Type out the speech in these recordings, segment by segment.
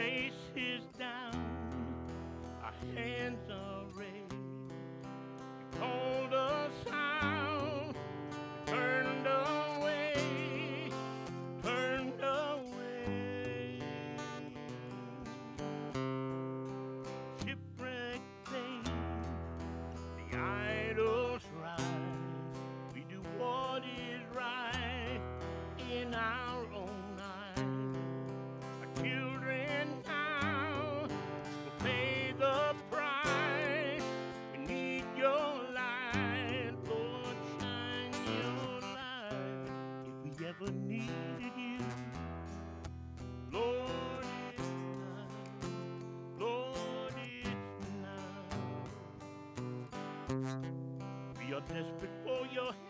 face. We are desperate for your hand,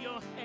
your hand.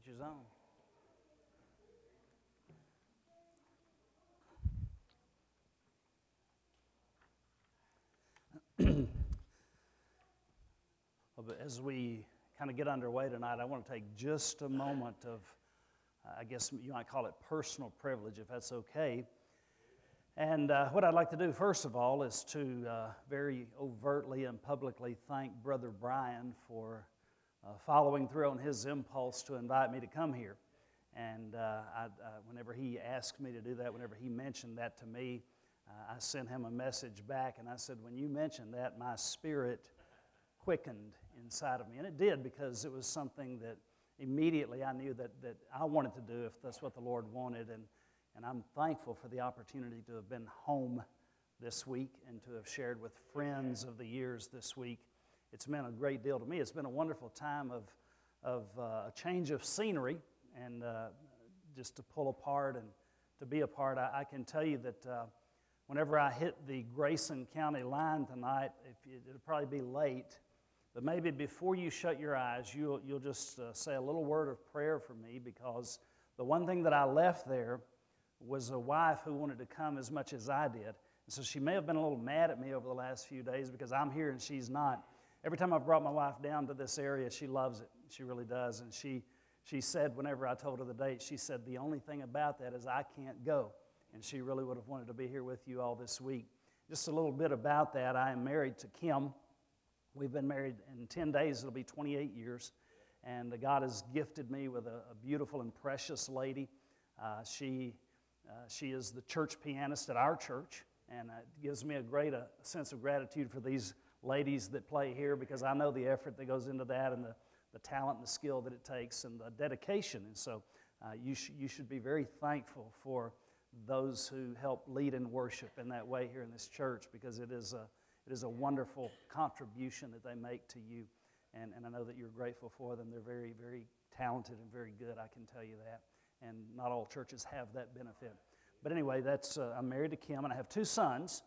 Each his own. But as we kind of get underway tonight, I want to take just a moment of, uh, I guess you might call it personal privilege, if that's okay. And uh, what I'd like to do, first of all, is to uh, very overtly and publicly thank Brother Brian for uh, following through on his impulse to invite me to come here. And uh, I, uh, whenever he asked me to do that, whenever he mentioned that to me, uh, I sent him a message back and I said, When you mentioned that, my spirit quickened inside of me. And it did because it was something that immediately I knew that, that I wanted to do if that's what the Lord wanted. And, and I'm thankful for the opportunity to have been home this week and to have shared with friends of the years this week. It's meant a great deal to me. It's been a wonderful time of, of uh, a change of scenery and uh, just to pull apart and to be a part. I, I can tell you that uh, whenever I hit the Grayson County line tonight, you, it'll probably be late, but maybe before you shut your eyes, you'll, you'll just uh, say a little word of prayer for me because the one thing that I left there was a wife who wanted to come as much as I did. So she may have been a little mad at me over the last few days because I'm here and she's not. Every time I've brought my wife down to this area, she loves it. She really does. And she, she said, whenever I told her the date, she said, The only thing about that is I can't go. And she really would have wanted to be here with you all this week. Just a little bit about that. I am married to Kim. We've been married in 10 days, it'll be 28 years. And God has gifted me with a, a beautiful and precious lady. Uh, she, uh, she is the church pianist at our church, and it gives me a great uh, sense of gratitude for these ladies that play here because I know the effort that goes into that and the, the talent and the skill that it takes and the dedication. And so uh, you, sh- you should be very thankful for those who help lead in worship in that way here in this church because it is a, it is a wonderful contribution that they make to you. And, and I know that you're grateful for them. They're very, very talented and very good, I can tell you that. And not all churches have that benefit. But anyway, that's, uh, I'm married to Kim, and I have two sons.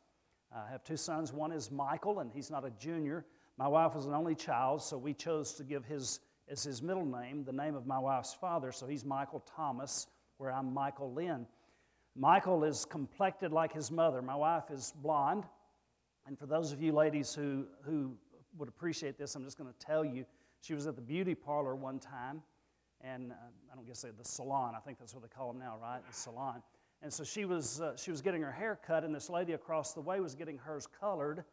I have two sons. One is Michael, and he's not a junior. My wife was an only child, so we chose to give his as his middle name, the name of my wife's father. So he's Michael Thomas, where I'm Michael Lynn. Michael is complected like his mother. My wife is blonde. And for those of you ladies who, who would appreciate this, I'm just going to tell you she was at the beauty parlor one time, and uh, I don't guess they the salon. I think that's what they call them now, right? The salon. And so she was, uh, she was getting her hair cut, and this lady across the way was getting hers colored.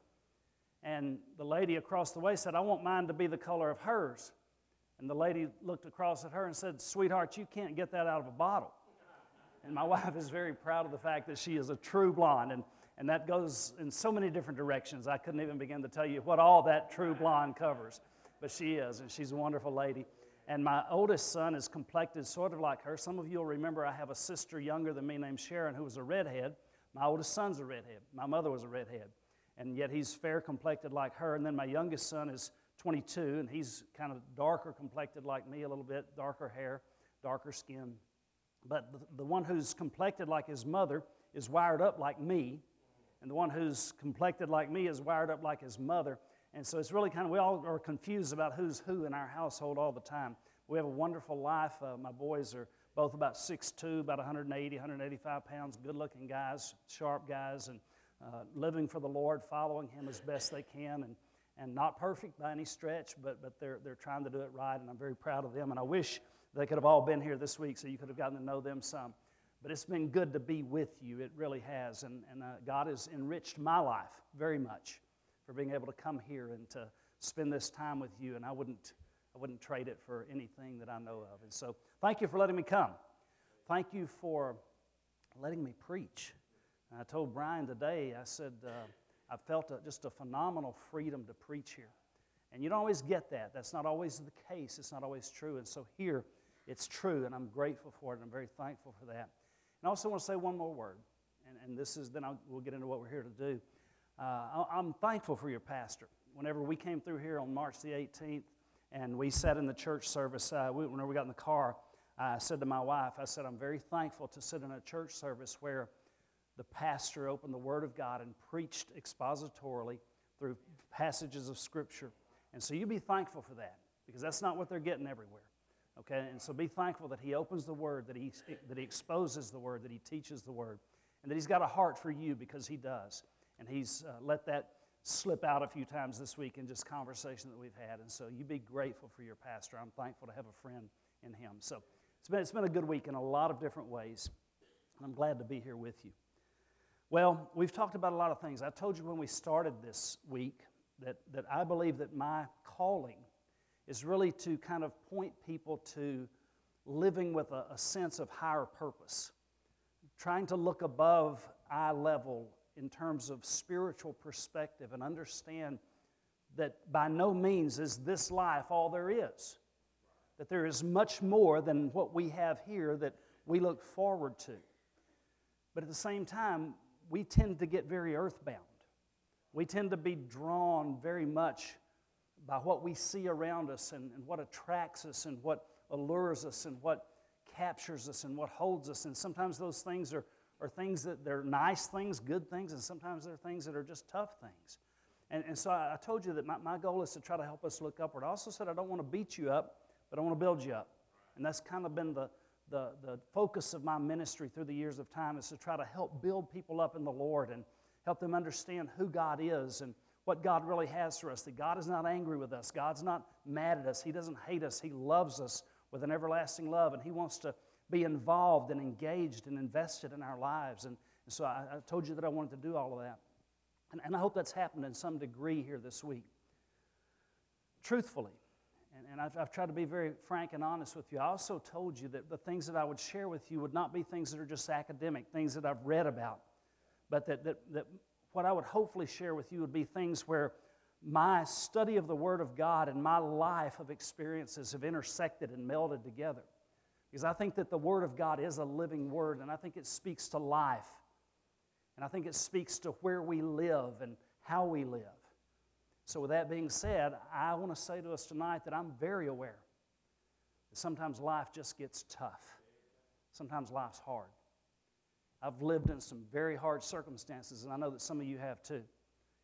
And the lady across the way said, I want mine to be the color of hers. And the lady looked across at her and said, Sweetheart, you can't get that out of a bottle. And my wife is very proud of the fact that she is a true blonde. And, and that goes in so many different directions. I couldn't even begin to tell you what all that true blonde covers. But she is, and she's a wonderful lady. And my oldest son is complected sort of like her. Some of you will remember I have a sister younger than me named Sharon who was a redhead. My oldest son's a redhead. My mother was a redhead. And yet he's fair complected like her. And then my youngest son is 22, and he's kind of darker complected like me a little bit, darker hair, darker skin. But the, one who's complected like his mother is wired up like me, and the one who's complected like me is wired up like his mother. And so it's really kind of, we all are confused about who's who in our household all the time. We have a wonderful life. Uh, my boys are both about 6'2, about 180, 185 pounds, good looking guys, sharp guys, and uh, living for the Lord, following Him as best they can. And, and not perfect by any stretch, but, but they're, they're trying to do it right, and I'm very proud of them. And I wish they could have all been here this week so you could have gotten to know them some. But it's been good to be with you. It really has. And, and uh, God has enriched my life very much for being able to come here and to spend this time with you. And I wouldn't, I wouldn't trade it for anything that I know of. And so thank you for letting me come. Thank you for letting me preach. And I told Brian today, I said, uh, I felt a, just a phenomenal freedom to preach here. And you don't always get that. That's not always the case. It's not always true. And so here, it's true, and I'm grateful for it, and I'm very thankful for that. And I also want to say one more word, and, and this is, then I'll, we'll get into what we're here to do. Uh, I'm thankful for your pastor. Whenever we came through here on March the 18th, and we sat in the church service, uh, we, whenever we got in the car, I said to my wife, I said, I'm very thankful to sit in a church service where the pastor opened the Word of God and preached expositorily through passages of Scripture. And so you be thankful for that because that's not what they're getting everywhere. Okay? And so be thankful that He opens the Word, that He, that he exposes the Word, that He teaches the Word, and that He's got a heart for you because He does. And He's uh, let that slip out a few times this week in just conversation that we've had. And so you be grateful for your pastor. I'm thankful to have a friend in him. So it's been, it's been a good week in a lot of different ways. And I'm glad to be here with you. Well, we've talked about a lot of things. I told you when we started this week that, that I believe that my calling is really to kind of point people to living with a, a sense of higher purpose, trying to look above eye level in terms of spiritual perspective and understand that by no means is this life all there is. That there is much more than what we have here that we look forward to. But at the same time, we tend to get very earthbound. We tend to be drawn very much by what we see around us and, and what attracts us and what allures us and what captures us and what holds us. And sometimes those things are, are things that they're nice things, good things, and sometimes they're things that are just tough things. And, and so I, I told you that my, my goal is to try to help us look upward. I also said I don't want to beat you up, but I want to build you up. And that's kind of been the, the, the focus of my ministry through the years of time is to try to help build people up in the Lord and help them understand who God is and what God really has for us. That God is not angry with us, God's not mad at us, He doesn't hate us, He loves us with an everlasting love, and He wants to be involved and engaged and invested in our lives. And, and so I, I, told you that I wanted to do all of that. And, and I hope that's happened in some degree here this week. Truthfully, and, and I've, I've, tried to be very frank and honest with you. I also told you that the things that I would share with you would not be things that are just academic, things that I've read about, but that, that, that what I would hopefully share with you would be things where my study of the Word of God and my life of experiences have intersected and melded together. Because I think that the Word of God is a living Word, and I think it speaks to life. And I think it speaks to where we live and how we live. So, with that being said, I want to say to us tonight that I'm very aware that sometimes life just gets tough. Sometimes life's hard. I've lived in some very hard circumstances, and I know that some of you have too.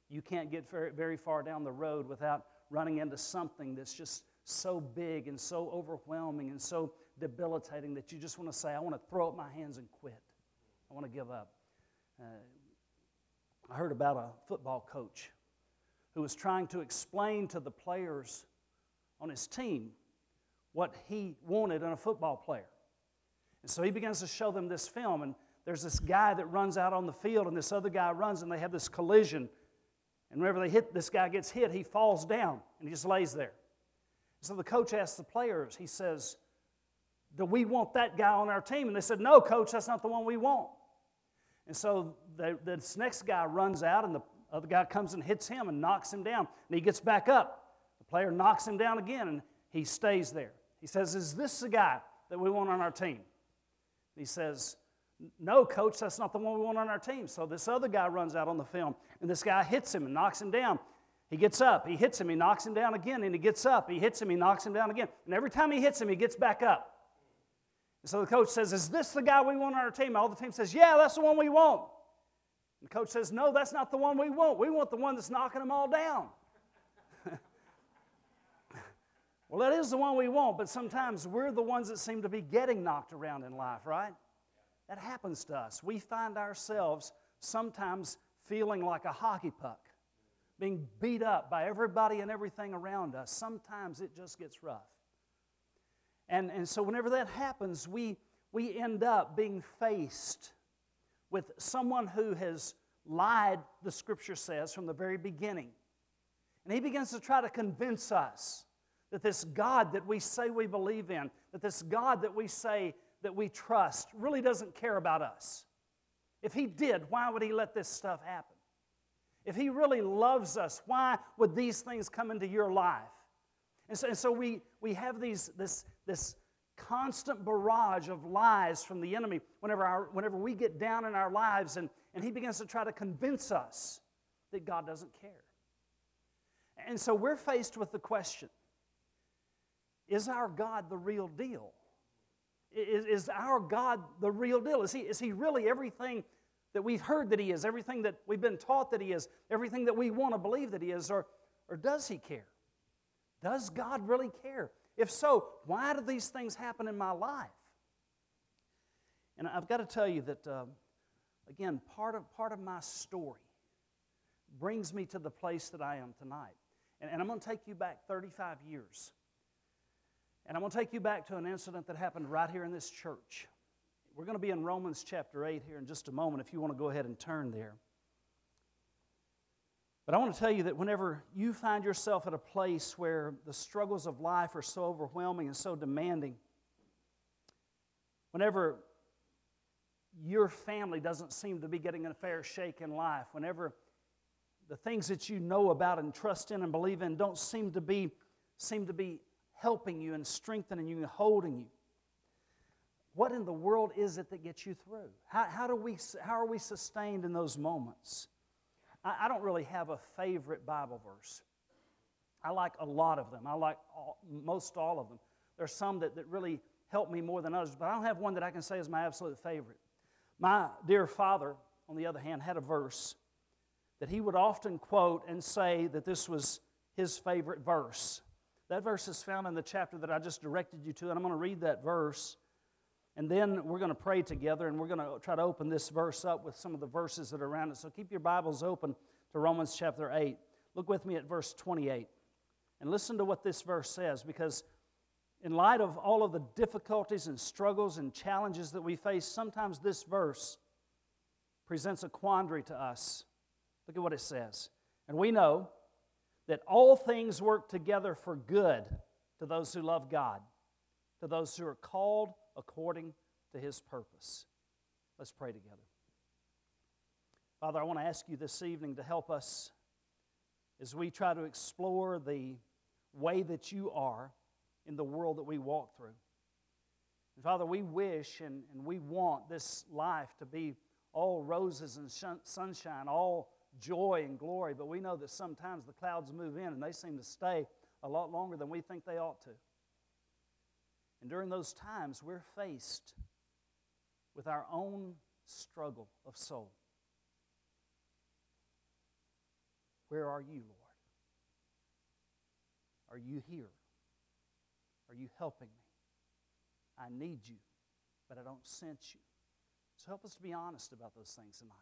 You can't get very, far down the road without running into something that's just so big and so overwhelming and so debilitating that you just want to say, I want to throw up my hands and quit. I want to give up. Uh, I heard about a football coach who was trying to explain to the players on his team what he wanted in a football player. And so he begins to show them this film, and there's this guy that runs out on the field, and this other guy runs, and they have this collision. And whenever they hit, this guy gets hit, he falls down and he just lays there. So the coach asks the players, he says, Do we want that guy on our team? And they said, No, coach, that's not the one we want. And so the, this next guy runs out, and the other guy comes and hits him and knocks him down. And he gets back up. The player knocks him down again, and he stays there. He says, Is this the guy that we want on our team? He says, No, coach, that's not the one we want on our team. So this other guy runs out on the film, and this guy hits him and knocks him down. He gets up, he hits him, he knocks him down again, and he gets up, he hits him, he knocks him down again. And every time he hits him, he gets back up. So the coach says, Is this the guy we want on our team? All the team says, Yeah, that's the one we want. And the coach says, No, that's not the one we want. We want the one that's knocking them all down. well, that is the one we want, but sometimes we're the ones that seem to be getting knocked around in life, right? That happens to us. We find ourselves sometimes feeling like a hockey puck, being beat up by everybody and everything around us. Sometimes it just gets rough. And, and so, whenever that happens, we, we end up being faced with someone who has lied, the scripture says, from the very beginning. And he begins to try to convince us that this God that we say we believe in, that this God that we say that we trust, really doesn't care about us. If he did, why would he let this stuff happen? If he really loves us, why would these things come into your life? And so, and so we, we have these, this, this constant barrage of lies from the enemy whenever, our, whenever we get down in our lives and, and he begins to try to convince us that God doesn't care. And so we're faced with the question is our God the real deal? Is, is our God the real deal? Is he, is he really everything that we've heard that He is, everything that we've been taught that He is, everything that we want to believe that He is, or, or does He care? Does God really care? If so, why do these things happen in my life? And I've got to tell you that, uh, again, part of, part of my story brings me to the place that I am tonight. And, and I'm going to take you back 35 years. And I'm going to take you back to an incident that happened right here in this church. We're going to be in Romans chapter 8 here in just a moment if you want to go ahead and turn there. But I want to tell you that whenever you find yourself at a place where the struggles of life are so overwhelming and so demanding, whenever your family doesn't seem to be getting a fair shake in life, whenever the things that you know about and trust in and believe in don't seem to be, seem to be helping you and strengthening you and holding you, what in the world is it that gets you through? How, how, do we, how are we sustained in those moments? I, I don't really have a favorite Bible verse. I like a lot of them. I like all, most all of them. There's some that, that really help me more than others, but I don't have one that I can say is my absolute favorite. My dear father, on the other hand, had a verse that he would often quote and say that this was his favorite verse. That verse is found in the chapter that I just directed you to, and I'm going to read that verse. And then we're going to pray together and we're going to try to open this verse up with some of the verses that are around it. So keep your Bibles open to Romans chapter 8. Look with me at verse 28 and listen to what this verse says because, in light of all of the difficulties and struggles and challenges that we face, sometimes this verse presents a quandary to us. Look at what it says. And we know that all things work together for good to those who love God, to those who are called according to his purpose. Let's pray together. Father, I want to ask you this evening to help us as we try to explore the way that you are in the world that we walk through. And Father, we wish and, and we want this life to be all roses and shun- sunshine, all joy and glory, but we know that sometimes the clouds move in and they seem to stay a lot longer than we think they ought to. And during those times, we're faced with our own struggle of soul. Where are you, Lord? Are you here? Are you helping me? I need you, but I don't sense you. So help us to be honest about those things tonight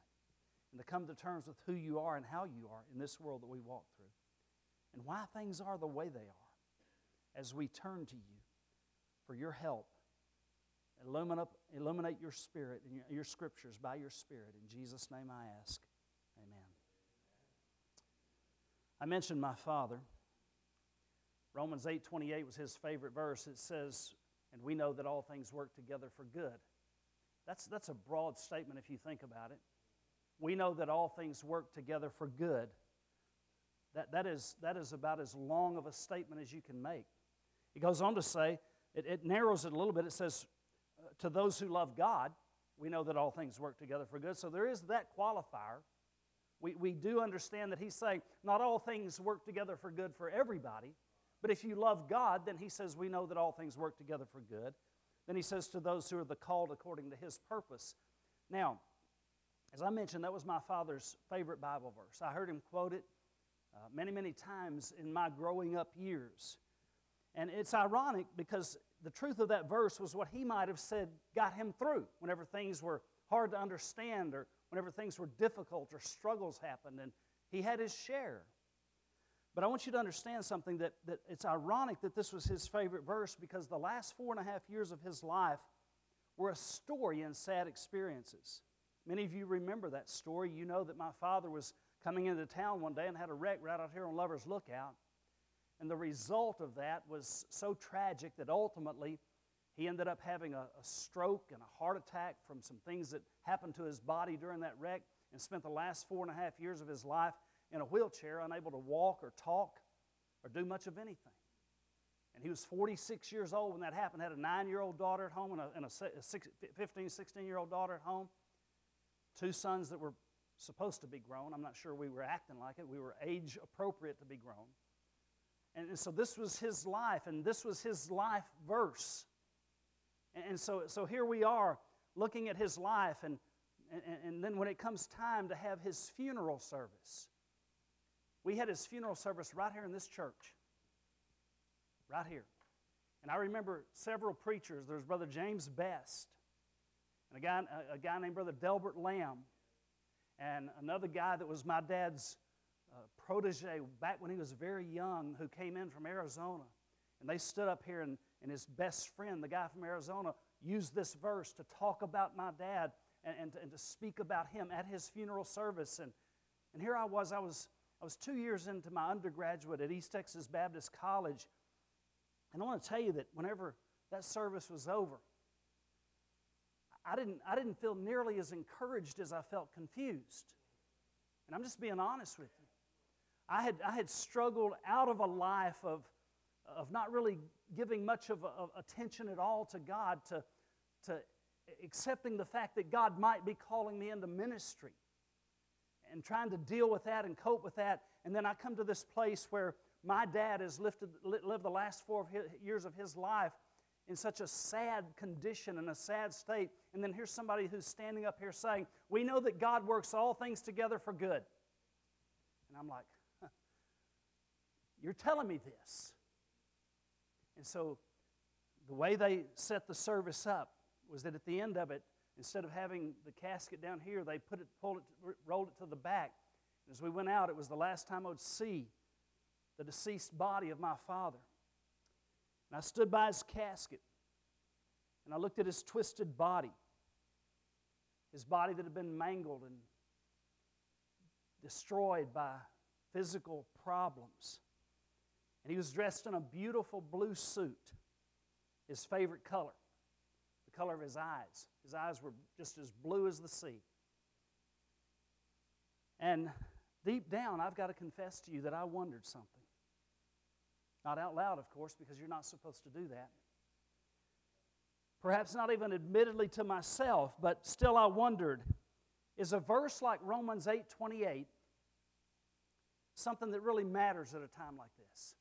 and to come to terms with who you are and how you are in this world that we walk through and why things are the way they are as we turn to you for your help. Illuminate, illuminate your spirit and your, your scriptures by your spirit. In Jesus' name I ask. Amen. I mentioned my father. Romans 8:28 was his favorite verse. It says, "And we know that all things work together for good." That's, that's a broad statement if you think about it. We know that all things work together for good. That, that, is, that is about as long of a statement as you can make. He goes on to say, it, it narrows it a little bit. It says, uh, To those who love God, we know that all things work together for good. So there is that qualifier. We, we do understand that he's saying not all things work together for good for everybody, but if you love God, then he says we know that all things work together for good. Then he says to those who are the called according to his purpose. Now, as I mentioned, that was my father's favorite Bible verse. I heard him quote it uh, many, many times in my growing up years. And it's ironic because the truth of that verse was what he might have said got him through whenever things were hard to understand or whenever things were difficult or struggles happened. And he had his share. But I want you to understand something that, that it's ironic that this was his favorite verse because the last four and a half years of his life were a story in sad experiences. Many of you remember that story. You know that my father was coming into town one day and had a wreck right out here on Lover's Lookout. And the result of that was so tragic that ultimately he ended up having a, a, stroke and a heart attack from some things that happened to his body during that wreck and spent the last four and a half years of his life in a wheelchair, unable to walk or talk or do much of anything. And he was 46 years old when that happened, had a nine year old daughter at home and a, and a 15, 16 year old daughter at home. Two sons that were supposed to be grown. I'm not sure we were acting like it. We were age appropriate to be grown. And, so this was his life, and this was his life verse. And, so, so here we are looking at his life, and, and, and then when it comes time to have his funeral service, we had his funeral service right here in this church. Right here. And I remember several preachers. There's Brother James Best, and a guy, a, guy named Brother Delbert Lamb, and another guy that was my dad's protege back when he was very young who came in from Arizona. And they stood up here, and, and his best friend, the guy from Arizona, used this verse to talk about my dad and, and, to, and to speak about him at his funeral service. And, and here I was, I was I was two years into my undergraduate at East Texas Baptist College. And I want to tell you that whenever that service was over, I didn't, I didn't feel nearly as encouraged as I felt confused. And I'm just being honest with you. I had, I had struggled out of a life of, of not really giving much of, of attention at all to God, to, to accepting the fact that God might be calling me into ministry and trying to deal with that and cope with that. And then I come to this place where my dad has lived the last four years of his life in such a sad condition and a sad state. And then here's somebody who's standing up here saying, We know that God works all things together for good. And I'm like, You're telling me this. And so the way they set the service up was that at the end of it, Instead of having the casket down here, they put it, pulled it, rolled it to the back. And as we went out, it was the last time I would see the deceased body of my father. And I stood by his casket and I looked at his twisted body, his body that had been mangled and destroyed by physical problems. And he was dressed in a beautiful blue suit, his favorite color the color of his eyes. His eyes were just as blue as the sea. And deep down, I've got to confess to you that I wondered something. Not out loud, of course, because you're not supposed to do that. perhaps not even admittedly to myself, but still I wondered is a verse like Romans 8 28 something that really matters at a time like this?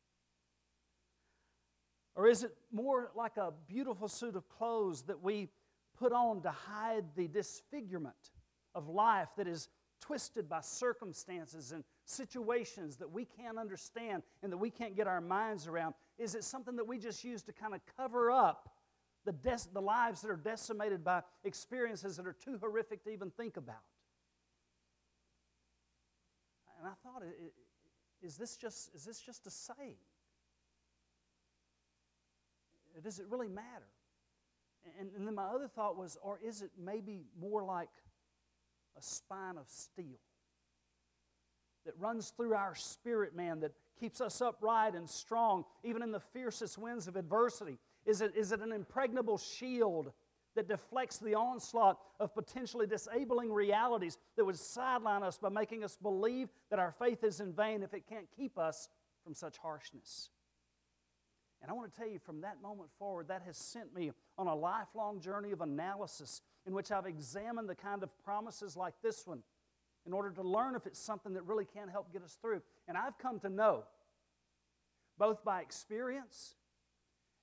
Or is it more like a beautiful suit of clothes that we put on to hide the disfigurement of life that is twisted by circumstances and situations that we can't understand and that we can't get our minds around? Is it something that we just use to kind of cover up the, des- the lives that are decimated by experiences that are too horrific to even think about? And I thought, is this just, is this just a saying? Does it really matter? And, and then my other thought was, or is it maybe more like a spine of steel that runs through our spirit, man, that keeps us upright and strong, even in the fiercest winds of adversity? Is it, is it an impregnable shield that deflects the onslaught of potentially disabling realities that would sideline us by making us believe that our faith is in vain if it can't keep us from such harshness? And I want to tell you from that moment forward, that has sent me on a lifelong journey of analysis in which I've examined the kind of promises like this one in order to learn if it's something that really can help get us through. And I've come to know, both by experience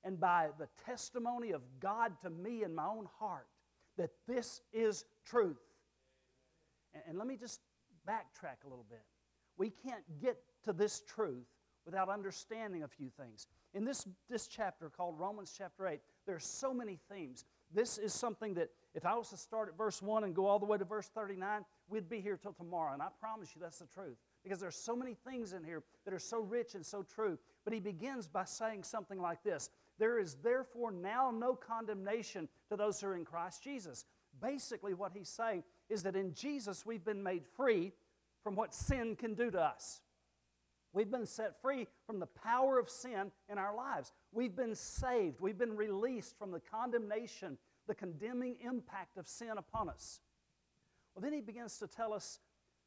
and by the testimony of God to me in my own heart, that this is truth. And, let me just backtrack a little bit. We can't get to this truth without understanding a few things. In this, this chapter called Romans chapter 8, there are so many themes. This is something that, if I was to start at verse 1 and go all the way to verse 39, we'd be here till tomorrow. And I promise you that's the truth. Because there's so many things in here that are so rich and so true. But he begins by saying something like this There is therefore now no condemnation to those who are in Christ Jesus. Basically, what he's saying is that in Jesus we've been made free from what sin can do to us. We've been set free from the power of sin in our lives. We've been saved. We've been released from the condemnation, the condemning impact of sin upon us. Well, then he begins to tell us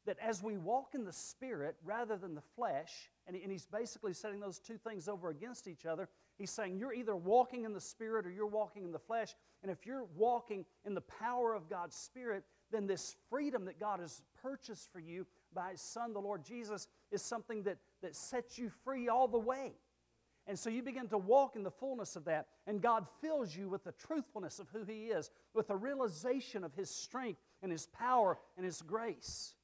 that as we walk in the Spirit rather than the flesh, and, he's basically setting those two things over against each other, he's saying you're either walking in the Spirit or you're walking in the flesh. And if you're walking in the power of God's Spirit, then this freedom that God has purchased for you by His Son, the Lord Jesus, is something that, that sets you free all the way. And so you begin to walk in the fullness of that, and God fills you with the truthfulness of who He is, with the realization of His strength and His power and His grace.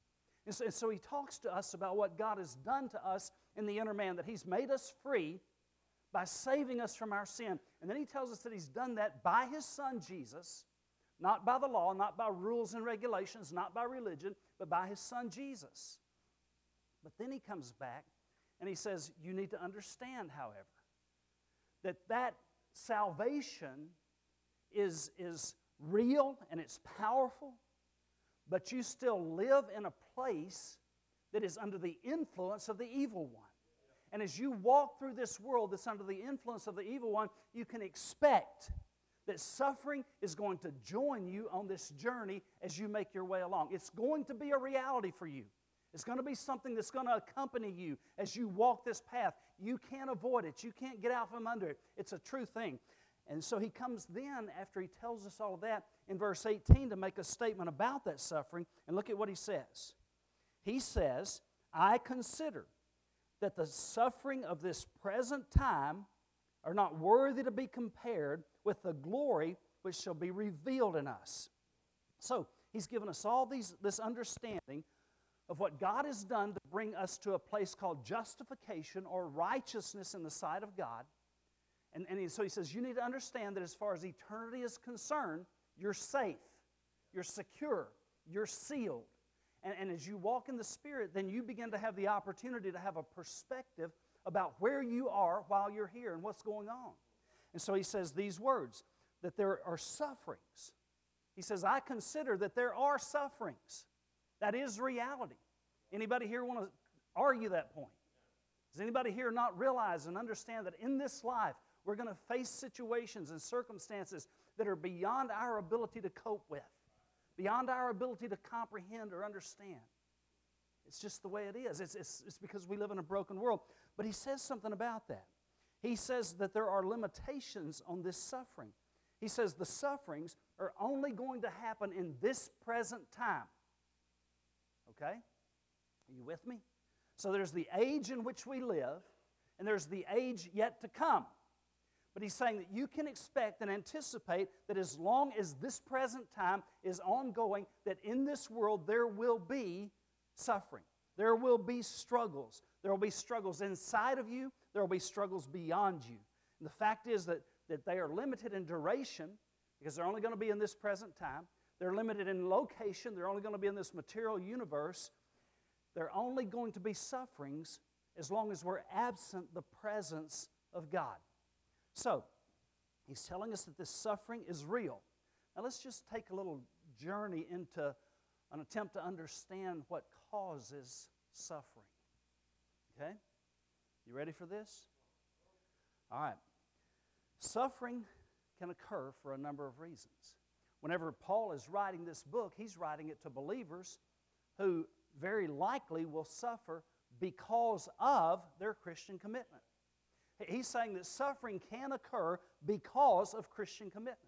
And so, and so He talks to us about what God has done to us in the inner man, that He's made us free by saving us from our sin. And then He tells us that He's done that by His Son Jesus not by the law, not by rules and regulations, not by religion, but by his son Jesus. But then he comes back and he says, You need to understand, however, that that salvation is, is real and it's powerful, but you still live in a place that is under the influence of the evil one. And as you walk through this world that's under the influence of the evil one, you can expect that suffering is going to join you on this journey as you make your way along. It's going to be a reality for you. It's going to be something that's going to accompany you as you walk this path. You can't avoid it. You can't get out from under it. It's a true thing. And so he comes then, after he tells us all of that, in verse 18 to make a statement about that suffering. And look at what he says. He says, I consider that the suffering of this present time are not worthy to be compared with the glory which shall be revealed in us. So, he's given us all these, this understanding of what God has done to bring us to a place called justification or righteousness in the sight of God. And, and so he says, You need to understand that as far as eternity is concerned, you're safe, you're secure, you're sealed. And, and as you walk in the Spirit, then you begin to have the opportunity to have a perspective about where you are while you're here and what's going on. And so he says these words that there are sufferings. He says, I consider that there are sufferings. That is reality. Anybody here want to argue that point? Does anybody here not realize and understand that in this life we're going to face situations and circumstances that are beyond our ability to cope with, beyond our ability to comprehend or understand? It's just the way it is. It's, it's, it's because we live in a broken world. But he says something about that. He says that there are limitations on this suffering. He says the sufferings are only going to happen in this present time. Okay? Are you with me? So there's the age in which we live, and there's the age yet to come. But he's saying that you can expect and anticipate that as long as this present time is ongoing, that in this world there will be suffering. There will be struggles. There will be struggles inside of you, there will be struggles beyond you. And the fact is that, that they are limited in duration because they're only going to be in this present time. They're limited in location, they're only going to be in this material universe. They're only going to be sufferings as long as we're absent the presence of God. So, he's telling us that this suffering is real. Now, let's just take a little journey into an attempt to understand what causes suffering. Okay? You ready for this? All right. Suffering can occur for a number of reasons. Whenever Paul is writing this book, he's writing it to believers who very likely will suffer because of their Christian commitment. He's saying that suffering can occur because of Christian commitment.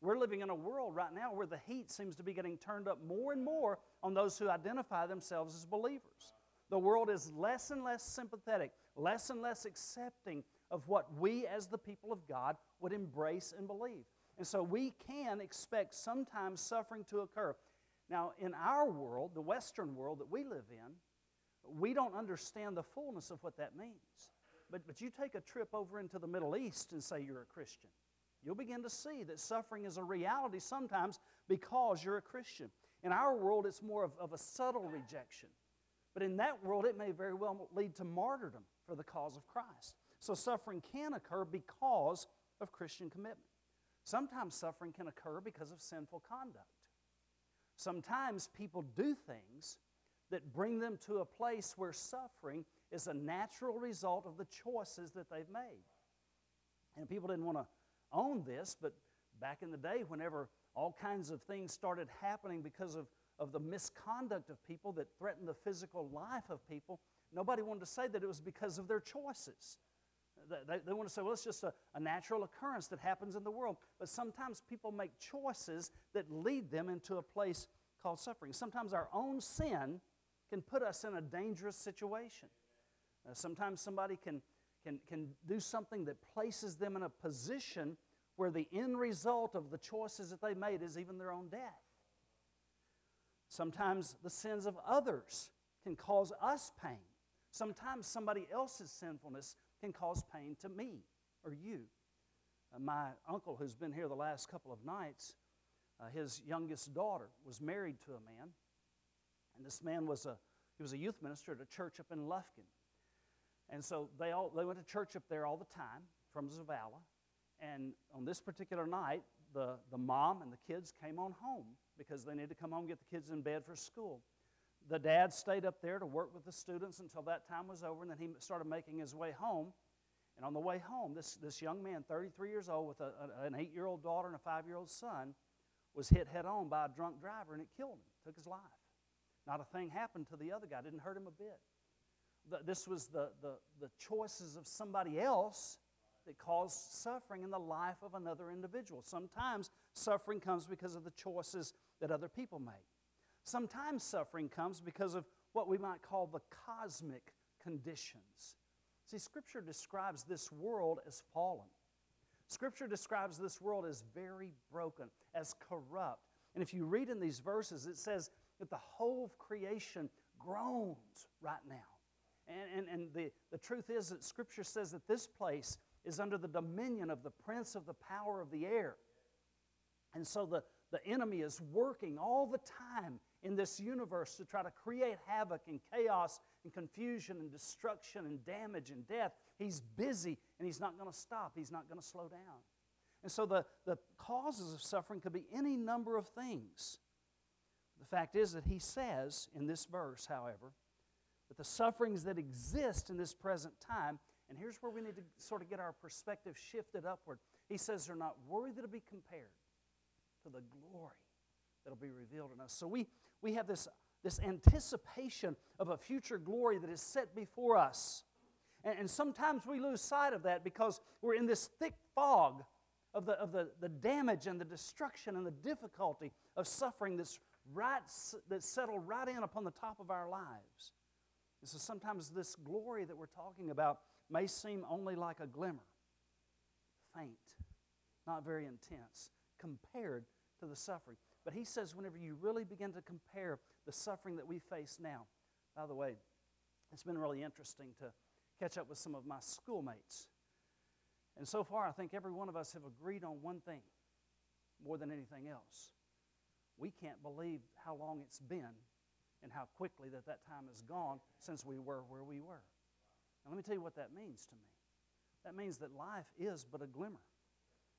We're living in a world right now where the heat seems to be getting turned up more and more on those who identify themselves as believers. The world is less and less sympathetic, less and less accepting of what we as the people of God would embrace and believe. And so we can expect sometimes suffering to occur. Now, in our world, the Western world that we live in, we don't understand the fullness of what that means. But, but you take a trip over into the Middle East and say you're a Christian. You'll begin to see that suffering is a reality sometimes because you're a Christian. In our world, it's more of, of a subtle rejection. But in that world, it may very well lead to martyrdom for the cause of Christ. So suffering can occur because of Christian commitment. Sometimes suffering can occur because of sinful conduct. Sometimes people do things that bring them to a place where suffering is a natural result of the choices that they've made. And people didn't want to own this, but back in the day, whenever all kinds of things started happening because of, of the misconduct of people that threatened the physical life of people, nobody wanted to say that it was because of their choices. They, they want to say, well, it's just a, a natural occurrence that happens in the world. But sometimes people make choices that lead them into a place called suffering. Sometimes our own sin can put us in a dangerous situation. Uh, sometimes somebody can, can, can do something that places them in a position where the end result of the choices that they made is even their own death. Sometimes the sins of others can cause us pain. Sometimes somebody else's sinfulness can cause pain to me or you. Uh, my uncle, who's been here the last couple of nights, uh, his youngest daughter was married to a man, and this man was a he was a youth minister at a church up in Lufkin. And so they, all, they went to church up there all the time from Zavalla. And on this particular night, the, the mom and the kids came on home because they needed to come home and get the kids in bed for school. The dad stayed up there to work with the students until that time was over, and then he started making his way home. And on the way home, this, this young man, 33 years old, with a, an eight year old daughter and a five year old son, was hit head on by a drunk driver, and it killed him, took his life. Not a thing happened to the other guy, didn't hurt him a bit this was the, the, the choices of somebody else that caused suffering in the life of another individual. Sometimes suffering comes because of the choices that other people make. Sometimes suffering comes because of what we might call the cosmic conditions. See, Scripture describes this world as fallen. Scripture describes this world as very broken, as corrupt. And if you read in these verses, it says that the whole of creation groans right now. And, and, and the, the truth is that Scripture says that this place is under the dominion of the prince of the power of the air. And so the, the enemy is working all the time in this universe to try to create havoc and chaos and confusion and destruction and damage and death. He's busy and he's not going to stop, he's not going to slow down. And so the, the causes of suffering could be any number of things. The fact is that he says in this verse, however, that the sufferings that exist in this present time, and here's where we need to sort of get our perspective shifted upward. He says they're not worthy to be compared to the glory that'll be revealed in us. So we, we have this, this anticipation of a future glory that is set before us. And, and sometimes we lose sight of that because we're in this thick fog of the, of the, the damage and the destruction and the difficulty of suffering that's, right, that's settled right in upon the top of our lives. And so sometimes this glory that we're talking about may seem only like a glimmer, faint, not very intense, compared to the suffering. But he says, whenever you really begin to compare the suffering that we face now, by the way, it's been really interesting to catch up with some of my schoolmates. And so far, I think every one of us have agreed on one thing more than anything else. We can't believe how long it's been and how quickly that that time has gone since we were where we were. Now, let me tell you what that means to me. That means that life is but a glimmer.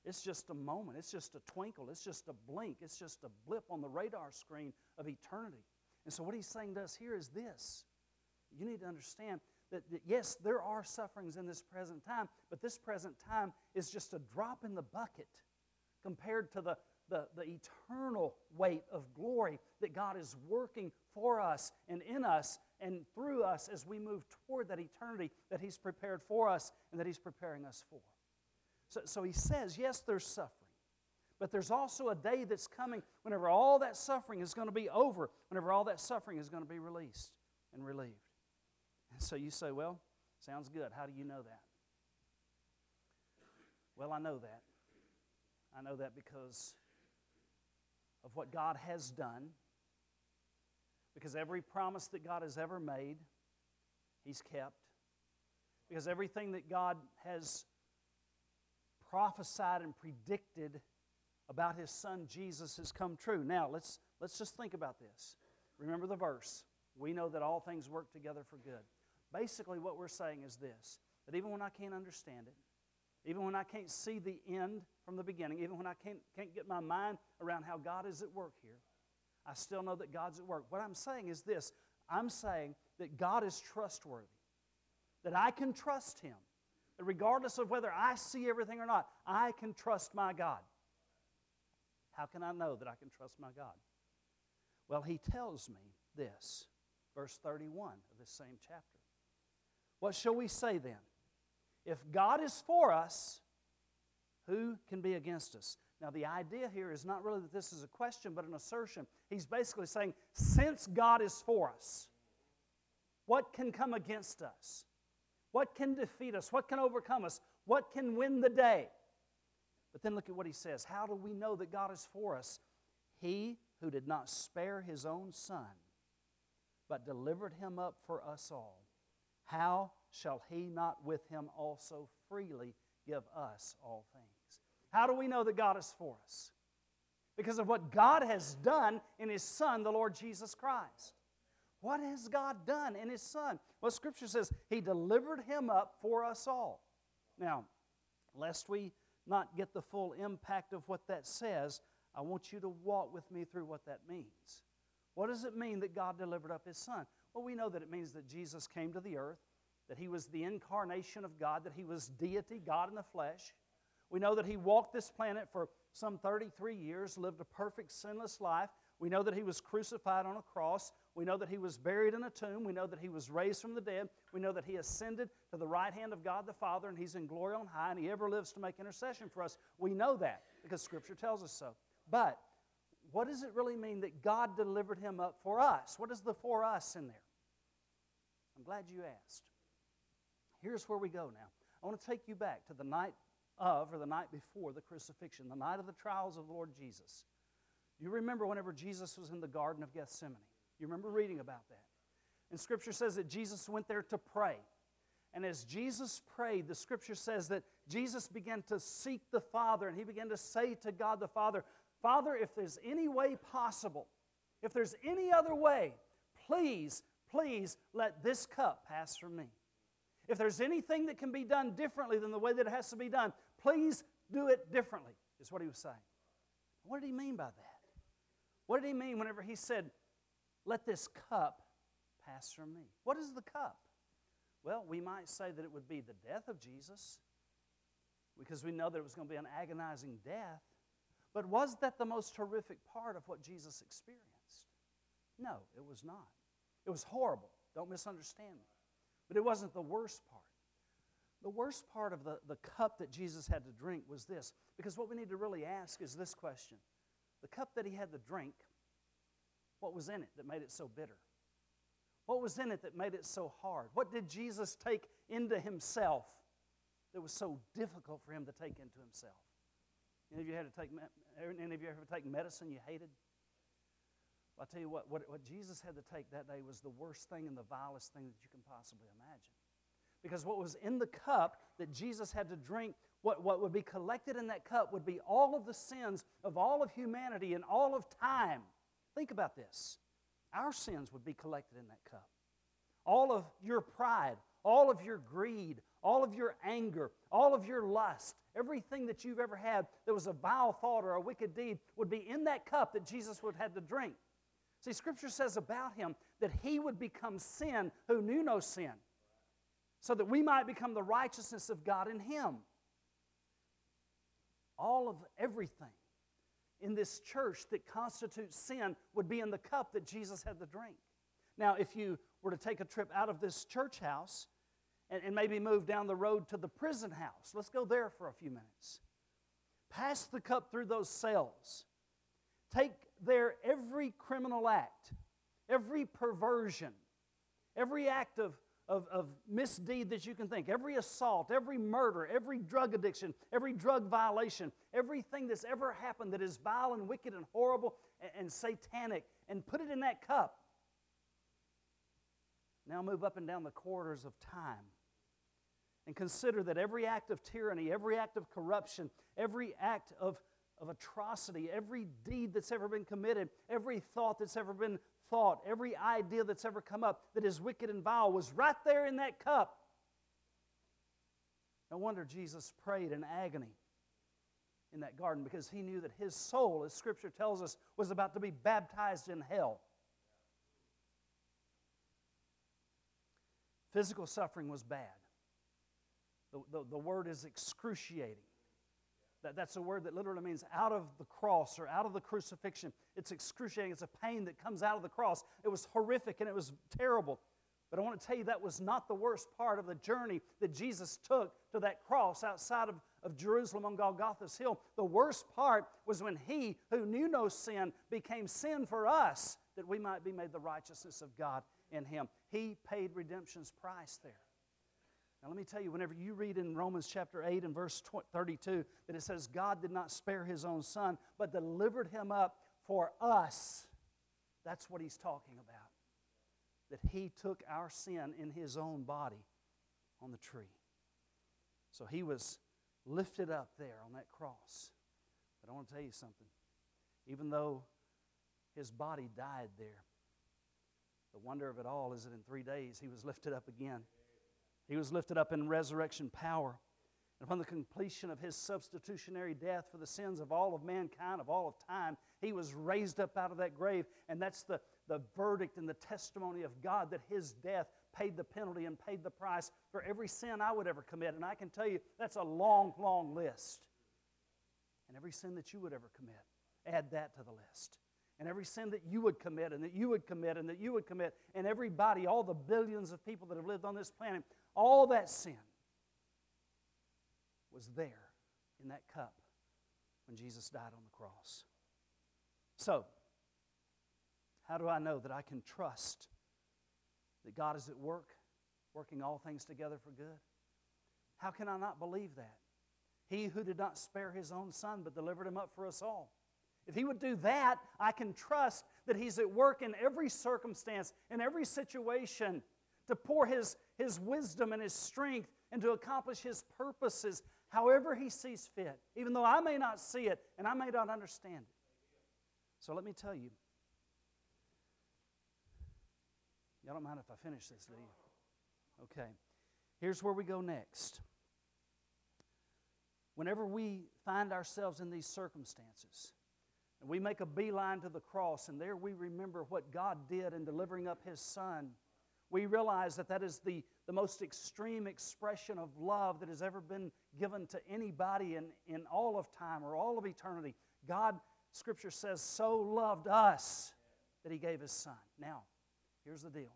It's just a moment, it's just a twinkle, it's just a blink, it's just a blip on the radar screen of eternity. And so, what he's saying to us here is this you need to understand that, that, yes, there are sufferings in this present time, but this present time is just a drop in the bucket compared to the, the, the eternal weight of glory that God is working for us and in us and through us as we move toward that eternity that He's prepared for us and that He's preparing us for. So, so He says, yes, there's suffering. But there's also a day that's coming whenever all that suffering is going to be over, whenever all that suffering is going to be released and relieved. And so you say, well, sounds good. How do you know that? Well, I know that. I know that because of what God has done, because every promise that God has ever made, He's kept. Because everything that God has prophesied and predicted about His Son Jesus has come true. Now, let's, let's just think about this. Remember the verse. We know that all things work together for good. Basically, what we're saying is this that even when I can't understand it, even when I can't see the end from the beginning, even when I can't, can't get my mind around how God is at work here, I still know that God's at work. What I'm saying is this I'm saying that God is trustworthy, that I can trust Him, regardless of whether I see everything or not, I can trust my God. How can I know that I can trust my God? Well, He tells me this, verse 31 of this same chapter. What shall we say then? If God is for us, who can be against us? Now, the idea here is not really that this is a question, but an assertion. He's basically saying, since God is for us, what can come against us? What can defeat us? What can overcome us? What can win the day? But then look at what he says. How do we know that God is for us? He who did not spare his own son, but delivered him up for us all how shall he not with him also freely give us all things? How do we know that God is for us? Because of what God has done in his Son, the Lord Jesus Christ. What has God done in his Son? Well, Scripture says he delivered him up for us all. Now, lest we not get the full impact of what that says, I want you to walk with me through what that means. What does it mean that God delivered up his Son? Well, we know that it means that Jesus came to the earth, that he was the incarnation of God, that he was deity, God in the flesh. We know that he walked this planet for some 33 years, lived a perfect, sinless life. We know that he was crucified on a cross. We know that he was buried in a tomb. We know that he was raised from the dead. We know that he ascended to the right hand of God the Father and he's in glory on high and he ever lives to make intercession for us. We know that because Scripture tells us so. But what does it really mean that God delivered him up for us? What is the for us in there? I'm glad you asked. Here's where we go now. I want to take you back to the night of or the night before the crucifixion, the night of the trials of the Lord Jesus. You remember whenever Jesus was in the Garden of Gethsemane. You remember reading about that. And Scripture says that Jesus went there to pray. And as Jesus prayed, the Scripture says that Jesus began to seek the Father and he began to say to God the Father, Father, if there's any way possible, if there's any other way, please, please let this cup pass from me. If there's anything that can be done differently than the way that it has to be done, please do it differently, is what he was saying. What did he mean by that? What did he mean whenever he said, Let this cup pass from me? What is the cup? Well, we might say that it would be the death of Jesus, because we know that it was going to be an agonizing death. But was that the most horrific part of what Jesus experienced? No, it was not. It was horrible. Don't misunderstand me. But it wasn't the worst part. The worst part of the, the cup that Jesus had to drink was this. Because what we need to really ask is this question The cup that he had to drink, what was in it that made it so bitter? What was in it that made it so hard? What did Jesus take into himself that was so difficult for him to take into himself? Any of you had to take any of you ever take medicine you hated? I'll tell you what, what, what Jesus had to take that day was the worst thing and the vilest thing that you can possibly imagine. Because what was in the cup that Jesus had to drink, what, what would be collected in that cup would be all of the sins of all of humanity and all of time. Think about this. Our sins would be collected in that cup. All of your pride, all of your greed, all of your anger, all of your lust, everything that you've ever had that was a vile thought or a wicked deed would be in that cup that Jesus would have to drink. See, Scripture says about him that he would become sin who knew no sin so that we might become the righteousness of God in Him. All of everything in this church that constitutes sin would be in the cup that Jesus had to drink. Now, if you were to take a trip out of this church house and, and maybe move down the road to the prison house, let's go there for a few minutes. Pass the cup through those cells. Take there every criminal act, every perversion, every act of of, of misdeed that you can think every assault, every murder, every drug addiction, every drug violation, everything that's ever happened that is vile and wicked and horrible and, and satanic, and put it in that cup. Now move up and down the corridors of time and consider that every act of tyranny, every act of corruption, every act of, of atrocity, every deed that's ever been committed, every thought that's ever been thought, every idea that's ever come up that is wicked and vile was right there in that cup. No wonder Jesus prayed in agony in that garden because he knew that his soul, as Scripture tells us, was about to be baptized in hell. Physical suffering was bad. The, the, the word is excruciating. That, that's a word that literally means out of the cross or out of the crucifixion. It's excruciating. It's a pain that comes out of the cross. It was horrific and it was terrible. But I want to tell you that was not the worst part of the journey that Jesus took to that cross outside of, of Jerusalem on Golgotha's hill. The worst part was when he, who knew no sin, became sin for us that we might be made the righteousness of God in him. He paid redemption's price there. Now, let me tell you, whenever you read in Romans chapter 8 and verse 32 that it says, God did not spare his own son, but delivered him up for us, that's what he's talking about. That he took our sin in his own body on the tree. So he was lifted up there on that cross. But I want to tell you something. Even though his body died there, the wonder of it all is that in three days he was lifted up again. He was lifted up in resurrection power. And upon the completion of his substitutionary death for the sins of all of mankind, of all of time, he was raised up out of that grave. And that's the, the verdict and the testimony of God that his death paid the penalty and paid the price for every sin I would ever commit. And I can tell you that's a long, long list. And every sin that you would ever commit, add that to the list. And every sin that you would commit, and that you would commit, and that you would commit, and everybody, all the billions of people that have lived on this planet, all that sin was there in that cup when Jesus died on the cross. So, how do I know that I can trust that God is at work, working all things together for good? How can I not believe that? He who did not spare his own son but delivered him up for us all. If he would do that, I can trust that he's at work in every circumstance, in every situation to pour his, his wisdom and his strength and to accomplish his purposes however he sees fit, even though I may not see it and I may not understand it. So let me tell you. Y'all don't mind if I finish this, do you? Okay. Here's where we go next. Whenever we find ourselves in these circumstances, and we make a beeline to the cross, and there we remember what God did in delivering up His Son we realize that that is the, the most extreme expression of love that has ever been given to anybody in, in all of time or all of eternity. God, Scripture says, so loved us that He gave His Son. Now, here's the deal.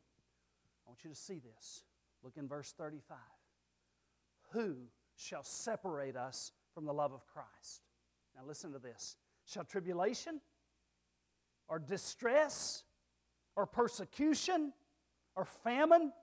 I want you to see this. Look in verse 35. who shall separate us from the love of Christ? Now listen to this. Shall tribulation or distress or persecution or famine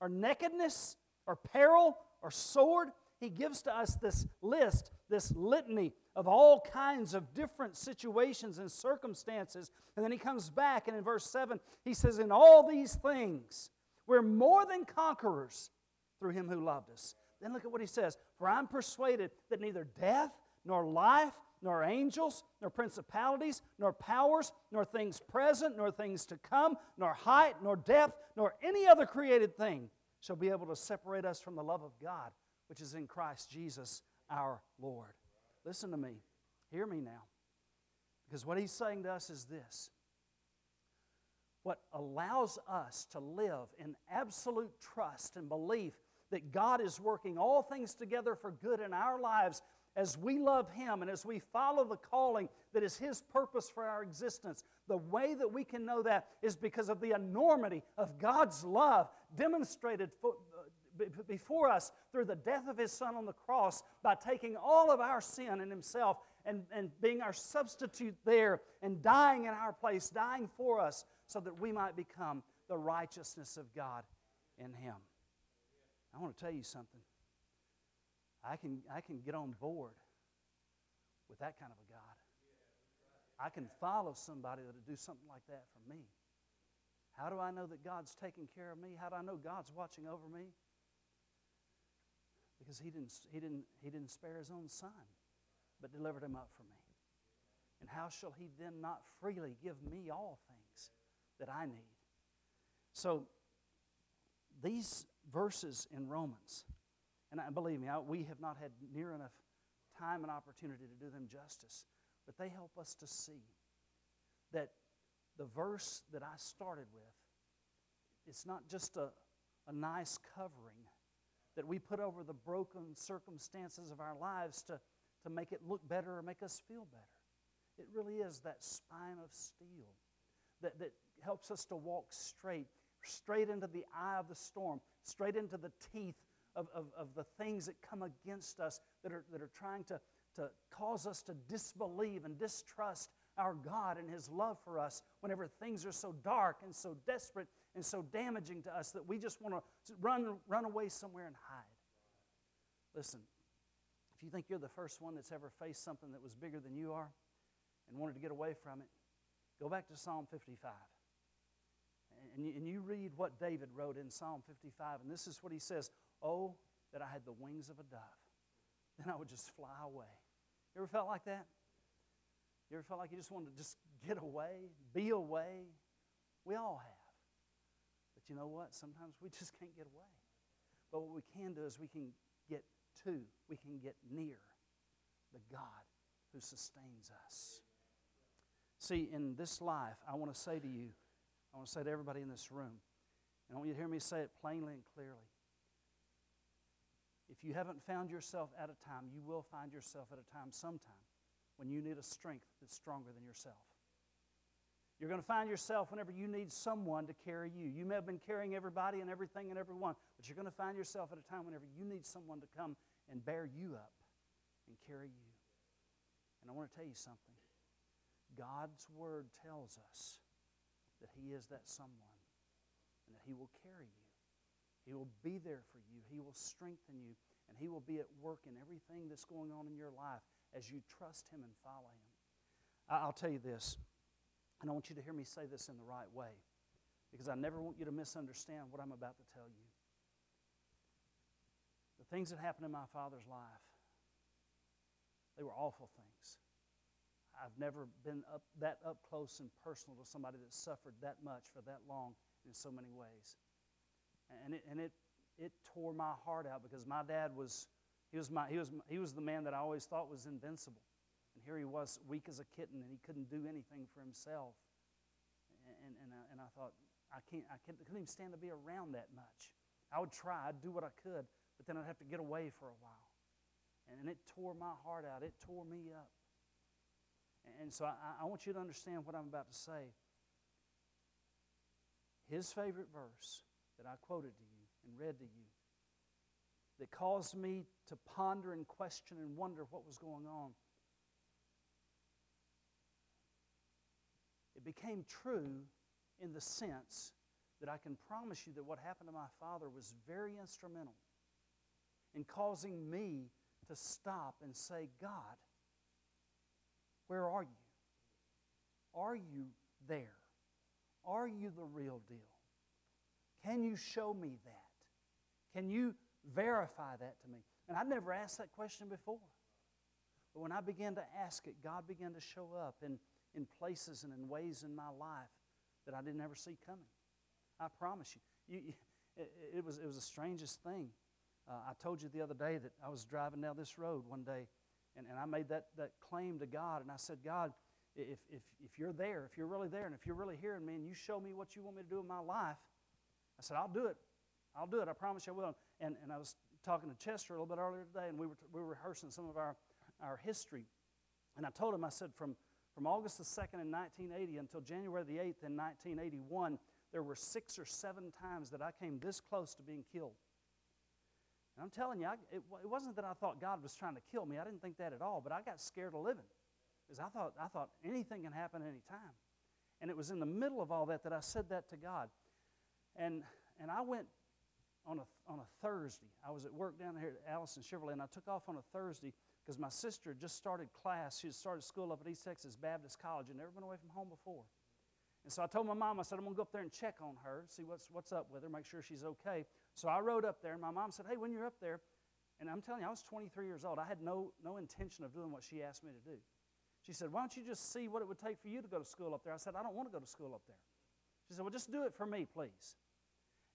or nakedness or peril or sword? He gives to us this list, this litany of all kinds of different situations and circumstances. And then he comes back, and in verse 7, he says, In all these things, we're more than conquerors through him who loved us. Then look at what he says For I'm persuaded that neither death, nor life, nor angels, nor principalities, nor powers, nor things present, nor things to come, nor height, nor depth, nor any other created thing shall be able to separate us from the love of God, which is in Christ Jesus our Lord. Listen to me. Hear me now. Because what he's saying to us is this what allows us to live in absolute trust and belief that God is working all things together for good in our lives as we love Him and as we follow the calling that is His purpose for our existence. The way that we can know that is because of the enormity of God's love demonstrated for, uh, before us through the death of His Son on the cross by taking all of our sin in Himself and, and being our substitute there and dying in our place, dying for us, so that we might become the righteousness of God in Him. I want to tell you something. I can, I can get on board with that kind of a God. I can follow somebody that'll do something like that for me. How do I know that God's taking care of me? How do I know God's watching over me? because he didn't, he, didn't, he didn't spare his own son, but delivered him up for me. And how shall he then not freely give me all things that I need? So, these verses in Romans, and believe me, we have not had near enough time and opportunity to do them justice, but they help us to see that the verse that I started with, it's not just a, a nice covering that we put over the broken circumstances of our lives to, to make it look better or make us feel better. It really is that spine of steel that, that helps us to walk straight, straight into the eye of the storm, straight into the teeth of, of, of the things that come against us that are, that are trying to, to cause us to disbelieve and distrust our God and His love for us whenever things are so dark and so desperate and so damaging to us that we just want to run, run away somewhere and hide. Listen, if you think you're the first one that's ever faced something that was bigger than you are and wanted to get away from it, go back to Psalm 55. And you, and you read what David wrote in Psalm 55, and this is what he says Oh, that I had the wings of a dove. Then I would just fly away. You ever felt like that? You ever felt like you just wanted to just get away, be away? We all have. But you know what? Sometimes we just can't get away. But what we can do is we can get to, we can get near the God who sustains us. See, in this life, I want to say to you, I want to say to everybody in this room, and I want you to hear me say it plainly and clearly. If you haven't found yourself at a time, you will find yourself at a time sometime when you need a strength that's stronger than yourself. You're going to find yourself whenever you need someone to carry you. You may have been carrying everybody and everything and everyone, but you're going to find yourself at a time whenever you need someone to come and bear you up and carry you. And I want to tell you something God's Word tells us that He is that someone and that He will carry you. He will be there for you, He will strengthen you, and He will be at work in everything that's going on in your life as you trust Him and follow Him. I'll tell you this. And I want you to hear me say this in the right way because I never want you to misunderstand what I'm about to tell you. The things that happened in my father's life, they were awful things. I've never been up, that up close and personal to somebody that suffered that much for that long in so many ways. And it, and it, it tore my heart out because my dad was, he was, my, he, was, he was the man that I always thought was invincible. And here he was, weak as a kitten, and he couldn't do anything for himself. And, and, I, and I thought, I, can't, I can't, couldn't even stand to be around that much. I would try, I'd do what I could, but then I'd have to get away for a while. And it tore my heart out, it tore me up. And so I, I want you to understand what I'm about to say. His favorite verse that I quoted to you and read to you that caused me to ponder and question and wonder what was going on. It became true in the sense that I can promise you that what happened to my father was very instrumental in causing me to stop and say, God, where are you? Are you there? Are you the real deal? Can you show me that? Can you verify that to me? And I'd never asked that question before. But when I began to ask it, God began to show up in, in places and in ways in my life that I didn't ever see coming. I promise you. you it, it, was, it was the strangest thing. Uh, I told you the other day that I was driving down this road one day, and, and I made that, that claim to God, and I said, God, if, if, if you're there, if you're really there, and if you're really hearing me, and you show me what you want me to do in my life, I said, I'll do it. I'll do it. I promise you I will. And, and I was talking to Chester a little bit earlier today, and we were, we were rehearsing some of our, our history. And I told him, I said, from, from August the 2nd in 1980 until January the 8th in 1981, there were six or seven times that I came this close to being killed. And I'm telling you, I, it, it wasn't that I thought God was trying to kill me. I didn't think that at all, but I got scared of living. Because I thought, I thought anything can happen any time. And it was in the middle of all that that I said that to God. And, and I went on a, on a Thursday. I was at work down here at Allison Chevrolet, and I took off on a Thursday because my sister had just started class. She had started school up at East Texas Baptist College and never been away from home before. And so I told my mom, I said, I'm going to go up there and check on her, see what's, what's up with her, make sure she's okay. So I rode up there, and my mom said, Hey, when you're up there, and I'm telling you, I was 23 years old. I had no, no intention of doing what she asked me to do. She said, Why don't you just see what it would take for you to go to school up there? I said, I don't want to go to school up there. She said, Well, just do it for me, please.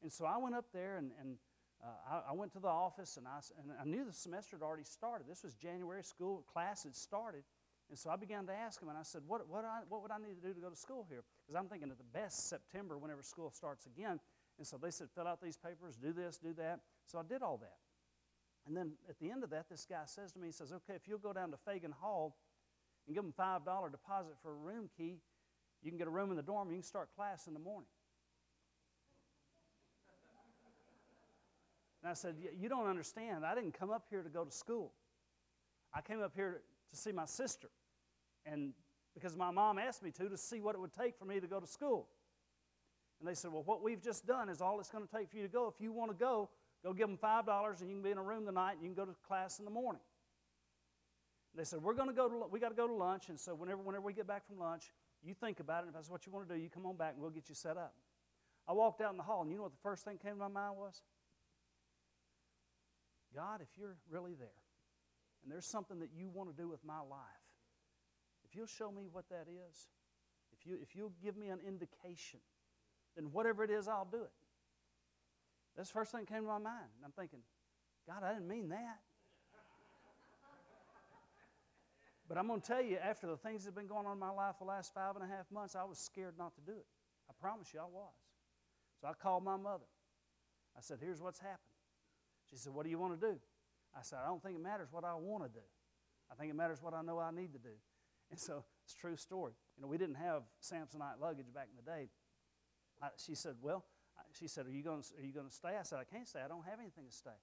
And so I went up there and, and uh, I, I, went to the office and I, and I knew the semester had already started. This was January, school class had started. And so I began to ask them, and I said, What, what, I, what would I need to do to go to school here? Because I'm thinking at the best September, whenever school starts again. And so they said, Fill out these papers, do this, do that. So I did all that. And then at the end of that, this guy says to me, He says, Okay, if you'll go down to Fagan Hall and give them $5 deposit for a room key, you can get a room in the dorm, you can start class in the morning. And I said, You don't understand. I didn't come up here to go to school. I came up here to see my sister. And because my mom asked me to, to see what it would take for me to go to school. And they said, Well, what we've just done is all it's going to take for you to go. If you want to go, go give them $5 and you can be in a room tonight and you can go to class in the morning. They said, We're going to go to, we got to go to lunch. And so whenever, whenever we get back from lunch, you think about it. And If that's what you want to do, you come on back and we'll get you set up. I walked out in the hall, and you know what the first thing came to my mind was? God, if you're really there, and there's something that you want to do with my life, if you'll show me what that is, if, you, if you'll give me an indication, then whatever it is, I'll do it. That's the first thing that came to my mind. And I'm thinking, God, I didn't mean that. but I'm going to tell you, after the things that have been going on in my life the last five and a half months, I was scared not to do it. I promise you I was. So I called my mother. I said, Here's what's happened. She said, What do you want to do? I said, I don't think it matters what I want to do. I think it matters what I know I need to do. And so it's true story. You know, we didn't have Samsonite luggage back in the day. I, she said, Well, she said, Are you going to stay? I said, I can't stay. I don't have anything to stay.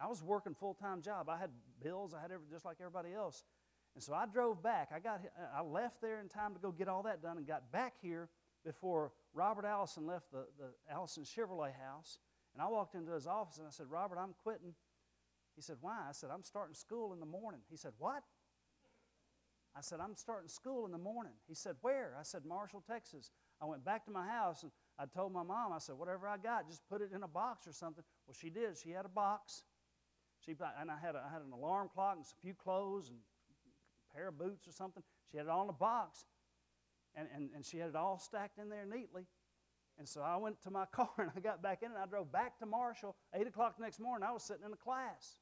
I was working full time job. I had bills. I had every, just like everybody else. And so I drove back. I got I left there in time to go get all that done and got back here before Robert Allison left the, the Allison Chevrolet house. And I walked into his office and I said, Robert, I'm quitting. He said, Why? I said, I'm starting school in the morning. He said, What? I said, I'm starting school in the morning. He said, Where? I said, Marshall, Texas. I went back to my house and I told my mom, I said, Whatever I got, just put it in a box or something. Well, she did. She had a box. She, and I had, a, I had an alarm clock and a few clothes and a pair of boots or something. She had it all in a box. And, and, and she had it all stacked in there neatly. And so I went to my car and I got back in and I drove back to Marshall. 8 o'clock the next morning, I was sitting in a class.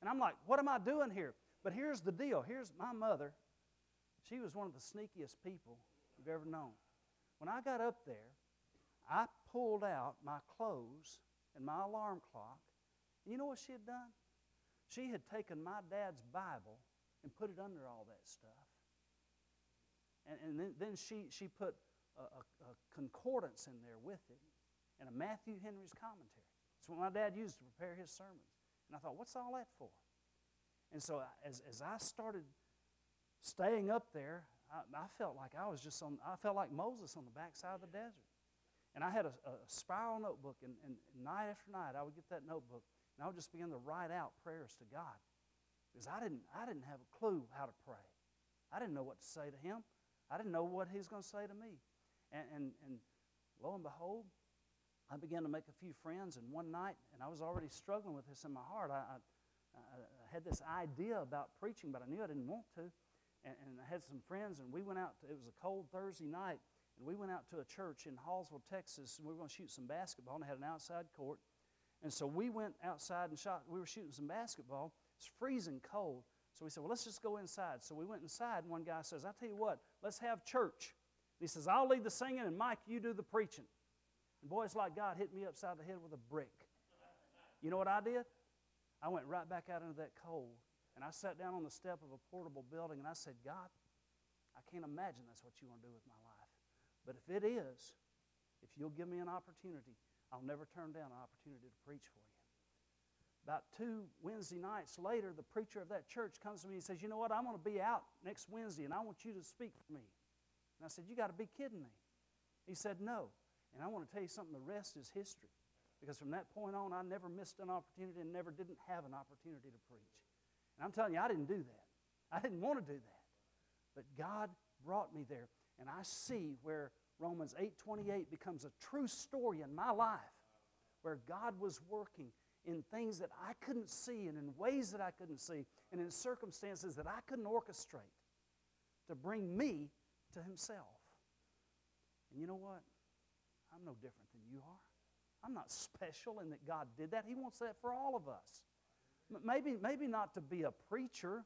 And I'm like, what am I doing here? But here's the deal. Here's my mother. She was one of the sneakiest people you've ever known. When I got up there, I pulled out my clothes and my alarm clock. And you know what she had done? She had taken my dad's Bible and put it under all that stuff. And, and then, then she, she put a, a, concordance in there with it and a Matthew Henry's commentary. It's what my dad used to prepare his sermons. And I thought, what's all that for? And so as, as I started staying up there, I, I felt like I was just on, I felt like Moses on the backside of the desert. And I had a, a spiral notebook, and, and, night after night, I would get that notebook, and I would just begin to write out prayers to God. Because I didn't, I didn't have a clue how to pray. I didn't know what to say to Him. I didn't know what He was going to say to me. And, and, and lo and behold, I began to make a few friends, and one night, and I was already struggling with this in my heart. I, I, I had this idea about preaching, but I knew I didn't want to. And, and, I had some friends, and we went out. To, it was a cold Thursday night, and we went out to a church in Hallsville, Texas, and we were going to shoot some basketball, and had an outside court. And so we went outside and shot. We were shooting some basketball. It's freezing cold. So we said, well, let's just go inside. So we went inside, and one guy says, I'll tell you what, let's have church. He says, I'll lead the singing, and Mike, you do the preaching. And boy, it's like God hit me upside the head with a brick. You know what I did? I went right back out into that cold, and I sat down on the step of a portable building, and I said, God, I can't imagine that's what you want to do with my life. But if it is, if you'll give me an opportunity, I'll never turn down an opportunity to preach for you. About two Wednesday nights later, the preacher of that church comes to me and says, You know what? I'm going to be out next Wednesday and I want you to speak for me. And I said, You got to be kidding me. He said, No. And I want to tell you something, the rest is history. Because from that point on, I never missed an opportunity and never didn't have an opportunity to preach. And I'm telling you, I didn't do that. I didn't want to do that. But God brought me there and I see where Romans 8:28 becomes a true story in my life where God was working in things that I couldn't see and in ways that I couldn't see and in circumstances that I couldn't orchestrate to bring me to himself. And you know what? I'm no different than you are. I'm not special in that God did that. He wants that for all of us. Maybe, maybe not to be a preacher,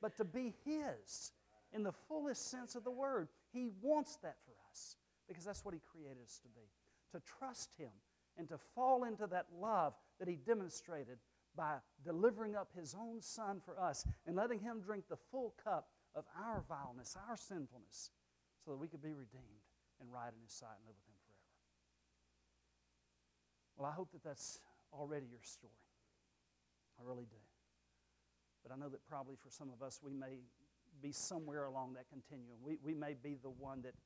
but to be His in the fullest sense of the word. He wants that for us because that's what He created us to be to trust Him and to fall into that love that He demonstrated by delivering up His own Son for us and letting Him drink the full cup of our vileness, our sinfulness, so that we could be redeemed and right in His sight and live with Him forever. Well, I hope that that's already your story. I really do. But I know that probably for some of us, we may be somewhere along that continuum. We, we may be the one that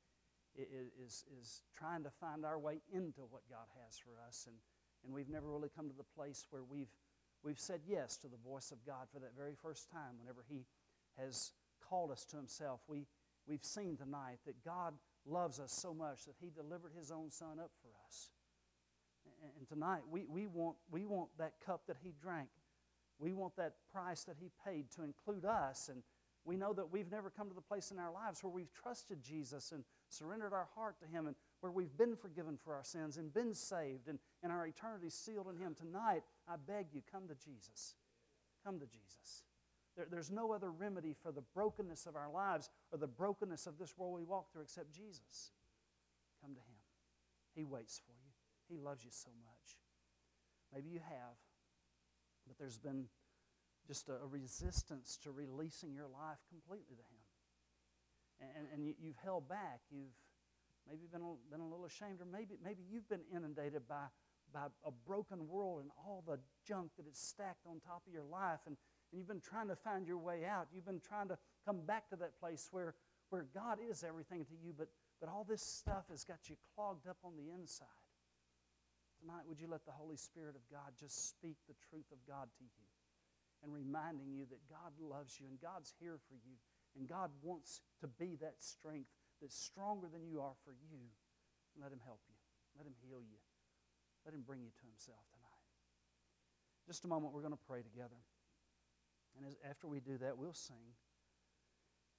is, is trying to find our way into what God has for us, and, and we've never really come to the place where we've, we've said yes to the voice of God for that very first time whenever He has called us to Himself. We, we've seen tonight that God loves us so much that He delivered His own Son up for us. And, tonight, we, we, want, we want that cup that He drank. We want that price that He paid to include us and we know that we've never come to the place in our lives where we've trusted Jesus and surrendered our heart to Him and where we've been forgiven for our sins and been saved and, and our eternity sealed in Him. Tonight, I beg you, come to Jesus. Come to Jesus. There, there's no other remedy for the brokenness of our lives or the brokenness of this world we walk through except Jesus. Come to Him. He waits for you, He loves you so much. Maybe you have, but there's been just a, resistance to releasing your life completely to Him. And, and you, have held back. You've maybe been a, been a little ashamed, or maybe, maybe you've been inundated by, by a broken world and all the junk that is stacked on top of your life. And, and you've been trying to find your way out. You've been trying to come back to that place where, where God is everything to you, but, but all this stuff has got you clogged up on the inside. Tonight, would you let the Holy Spirit of God just speak the truth of God to you? and reminding you that God loves you and God's here for you. And God wants to be that strength that's stronger than you are for you. Let Him help you. Let Him heal you. Let Him bring you to Himself tonight. Just a moment, we're going to pray together. And as, after we do that, we'll sing.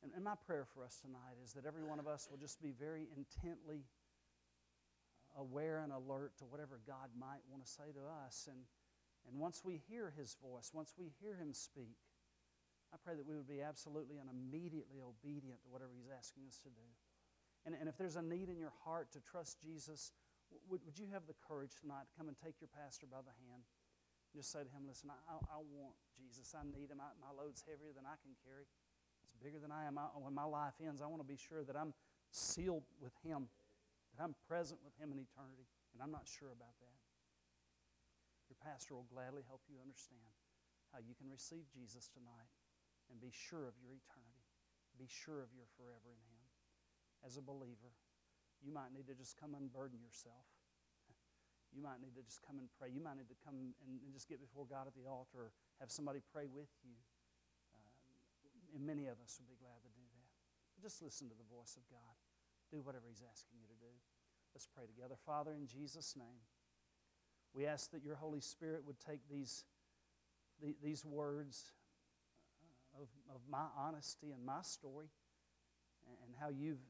And, and my prayer for us tonight is that every one of us will just be very intently aware and alert to whatever God might want to say to us. And and once we hear His voice, once we hear Him speak, I pray that we would be absolutely and immediately obedient to whatever He's asking us to do. And, and if there's a need in your heart to trust Jesus, would, would you have the courage tonight to come and take your pastor by the hand? Just say to him, Listen, I, I want Jesus. I need him. I, my load's heavier than I can carry, it's bigger than I am. I, when my life ends, I want to be sure that I'm sealed with him, that I'm present with him in eternity. And I'm not sure about that. Your pastor will gladly help you understand. how you can receive Jesus tonight and be sure of your eternity. Be sure of your forever in Him. As a believer, you might need to just come unburden yourself. You might need to just come and pray. You might need to come and, and just get before God at the altar or have somebody pray with you. Uh, and many of us would be glad to do that. But just listen to the voice of God. Do whatever He's asking you to do. Let's pray together. Father, in Jesus' name, we ask that your Holy Spirit would take these, the, these words uh, of, of my honesty and my story and how you've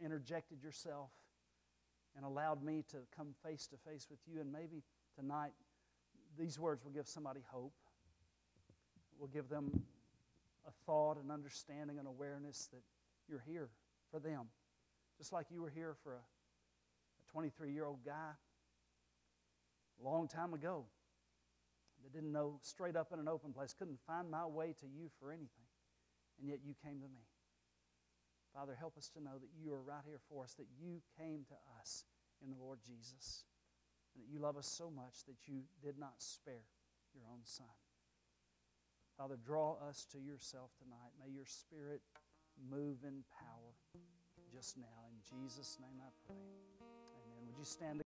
interjected yourself and allowed me to come face to face with you. And maybe tonight, these words will give somebody hope, will give them a thought, an understanding, an awareness that you're here for them. Just like you were here for a 23 year old guy a long time ago that didn't know straight up in an open place, couldn't find my way to you for anything, and yet you came to me. Father, help us to know that you are right here for us, that you came to us in the Lord Jesus, and that you love us so much that you did not spare your own Son. Father, draw us to yourself tonight. May your Spirit move in power just now. In Jesus' name I pray. Amen. Would you stand?